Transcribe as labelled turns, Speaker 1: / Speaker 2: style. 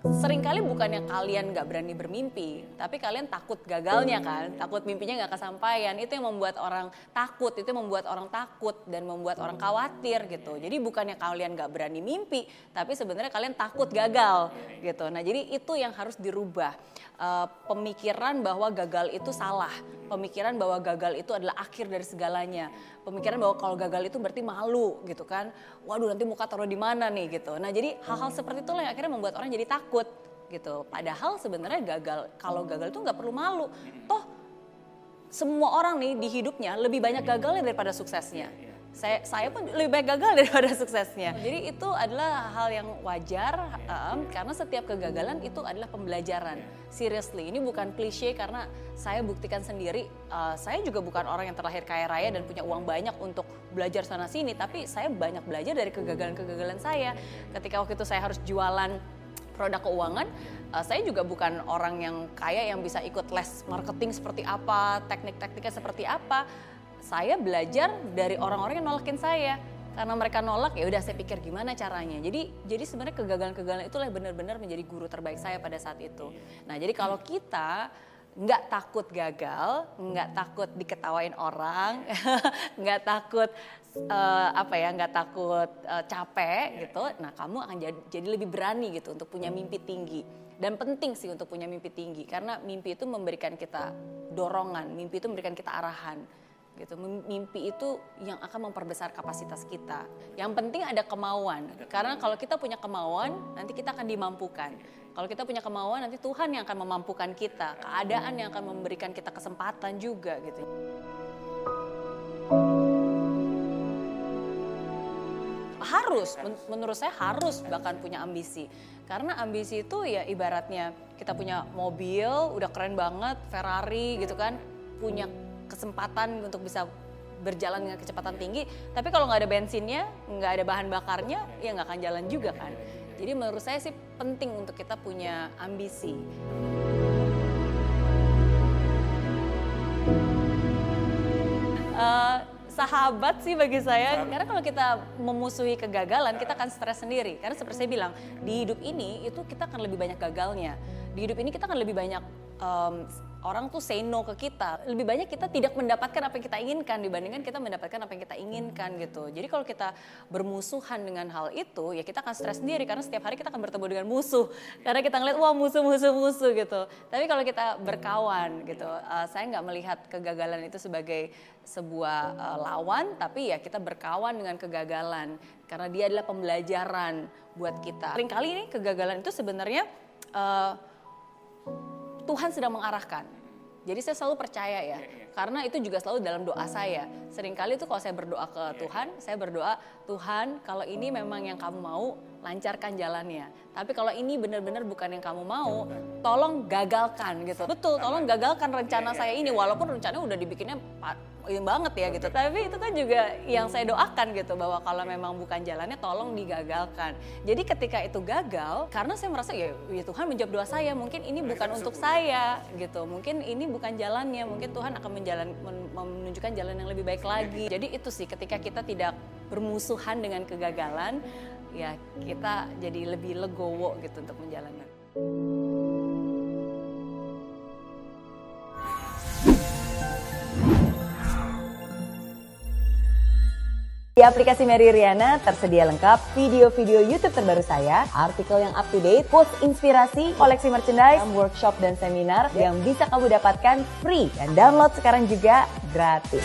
Speaker 1: sering kali bukannya kalian nggak berani bermimpi, tapi kalian takut gagalnya kan, takut mimpinya nggak kesampaian. Itu yang membuat orang takut, itu yang membuat orang takut dan membuat orang khawatir gitu. Jadi bukannya kalian nggak berani mimpi, tapi sebenarnya kalian takut gagal gitu. Nah jadi itu yang harus dirubah. Uh, pemikiran bahwa gagal itu salah, pemikiran bahwa gagal itu adalah akhir dari segalanya, pemikiran bahwa kalau gagal itu berarti malu gitu kan. Waduh nanti muka taruh di mana nih gitu. Nah jadi hal-hal seperti itulah yang akhirnya membuat orang jadi takut gitu. Padahal sebenarnya gagal kalau gagal itu nggak perlu malu. Toh semua orang nih di hidupnya lebih banyak gagalnya daripada suksesnya saya saya pun lebih baik gagal daripada suksesnya. Jadi itu adalah hal yang wajar um, karena setiap kegagalan itu adalah pembelajaran. Seriously, ini bukan klise karena saya buktikan sendiri. Uh, saya juga bukan orang yang terlahir kaya raya dan punya uang banyak untuk belajar sana sini, tapi saya banyak belajar dari kegagalan-kegagalan saya. Ketika waktu itu saya harus jualan produk keuangan, uh, saya juga bukan orang yang kaya yang bisa ikut les marketing seperti apa, teknik-tekniknya seperti apa. Saya belajar dari orang-orang yang nolakin saya. Karena mereka nolak ya udah saya pikir gimana caranya. Jadi jadi sebenarnya kegagalan-kegagalan itulah benar-benar menjadi guru terbaik saya pada saat itu. Nah jadi kalau kita nggak takut gagal, nggak takut diketawain orang, nggak takut uh, apa ya, nggak takut uh, capek gitu. Nah kamu akan jadi, jadi lebih berani gitu untuk punya mimpi tinggi. Dan penting sih untuk punya mimpi tinggi karena mimpi itu memberikan kita dorongan, mimpi itu memberikan kita arahan gitu. Mimpi itu yang akan memperbesar kapasitas kita. Yang penting ada kemauan. Karena kalau kita punya kemauan, nanti kita akan dimampukan. Kalau kita punya kemauan, nanti Tuhan yang akan memampukan kita. Keadaan yang akan memberikan kita kesempatan juga gitu. Harus menurut saya harus bahkan punya ambisi. Karena ambisi itu ya ibaratnya kita punya mobil udah keren banget Ferrari gitu kan punya kesempatan untuk bisa berjalan dengan kecepatan tinggi tapi kalau nggak ada bensinnya nggak ada bahan bakarnya ya nggak akan jalan juga kan. jadi menurut saya sih penting untuk kita punya ambisi. Uh, sahabat sih bagi saya. Karena kalau kita memusuhi kegagalan kita akan stres sendiri. Karena seperti saya bilang di hidup ini itu kita akan lebih banyak gagalnya. Di hidup ini kita akan lebih banyak um, orang tuh say no ke kita. Lebih banyak kita tidak mendapatkan apa yang kita inginkan dibandingkan kita mendapatkan apa yang kita inginkan gitu. Jadi kalau kita bermusuhan dengan hal itu, ya kita akan stres sendiri karena setiap hari kita akan bertemu dengan musuh. Karena kita ngeliat wah musuh musuh musuh gitu. Tapi kalau kita berkawan gitu, uh, saya nggak melihat kegagalan itu sebagai sebuah uh, lawan, tapi ya kita berkawan dengan kegagalan karena dia adalah pembelajaran buat kita. Seringkali ini kegagalan itu sebenarnya uh, Tuhan sedang mengarahkan. Jadi saya selalu percaya ya, iya, iya. karena itu juga selalu dalam doa saya. Seringkali itu kalau saya berdoa ke iya, Tuhan, saya berdoa, Tuhan kalau ini memang yang kamu mau, lancarkan jalannya. Tapi kalau ini benar-benar bukan yang kamu mau, tolong gagalkan gitu. Betul, tolong gagalkan rencana saya ini, walaupun rencananya udah dibikinnya ini banget ya gitu. Tapi itu kan juga yang saya doakan gitu bahwa kalau memang bukan jalannya tolong digagalkan. Jadi ketika itu gagal, karena saya merasa ya, ya Tuhan menjawab doa saya, mungkin ini bukan untuk saya gitu. Mungkin ini bukan jalannya, mungkin Tuhan akan menjalan menunjukkan jalan yang lebih baik lagi. Jadi itu sih ketika kita tidak bermusuhan dengan kegagalan, ya kita jadi lebih legowo gitu untuk menjalankan.
Speaker 2: Di aplikasi Mary Riana tersedia lengkap video-video YouTube terbaru saya, artikel yang up to date, quotes inspirasi, koleksi merchandise, workshop dan seminar yang bisa kamu dapatkan free dan download sekarang juga gratis.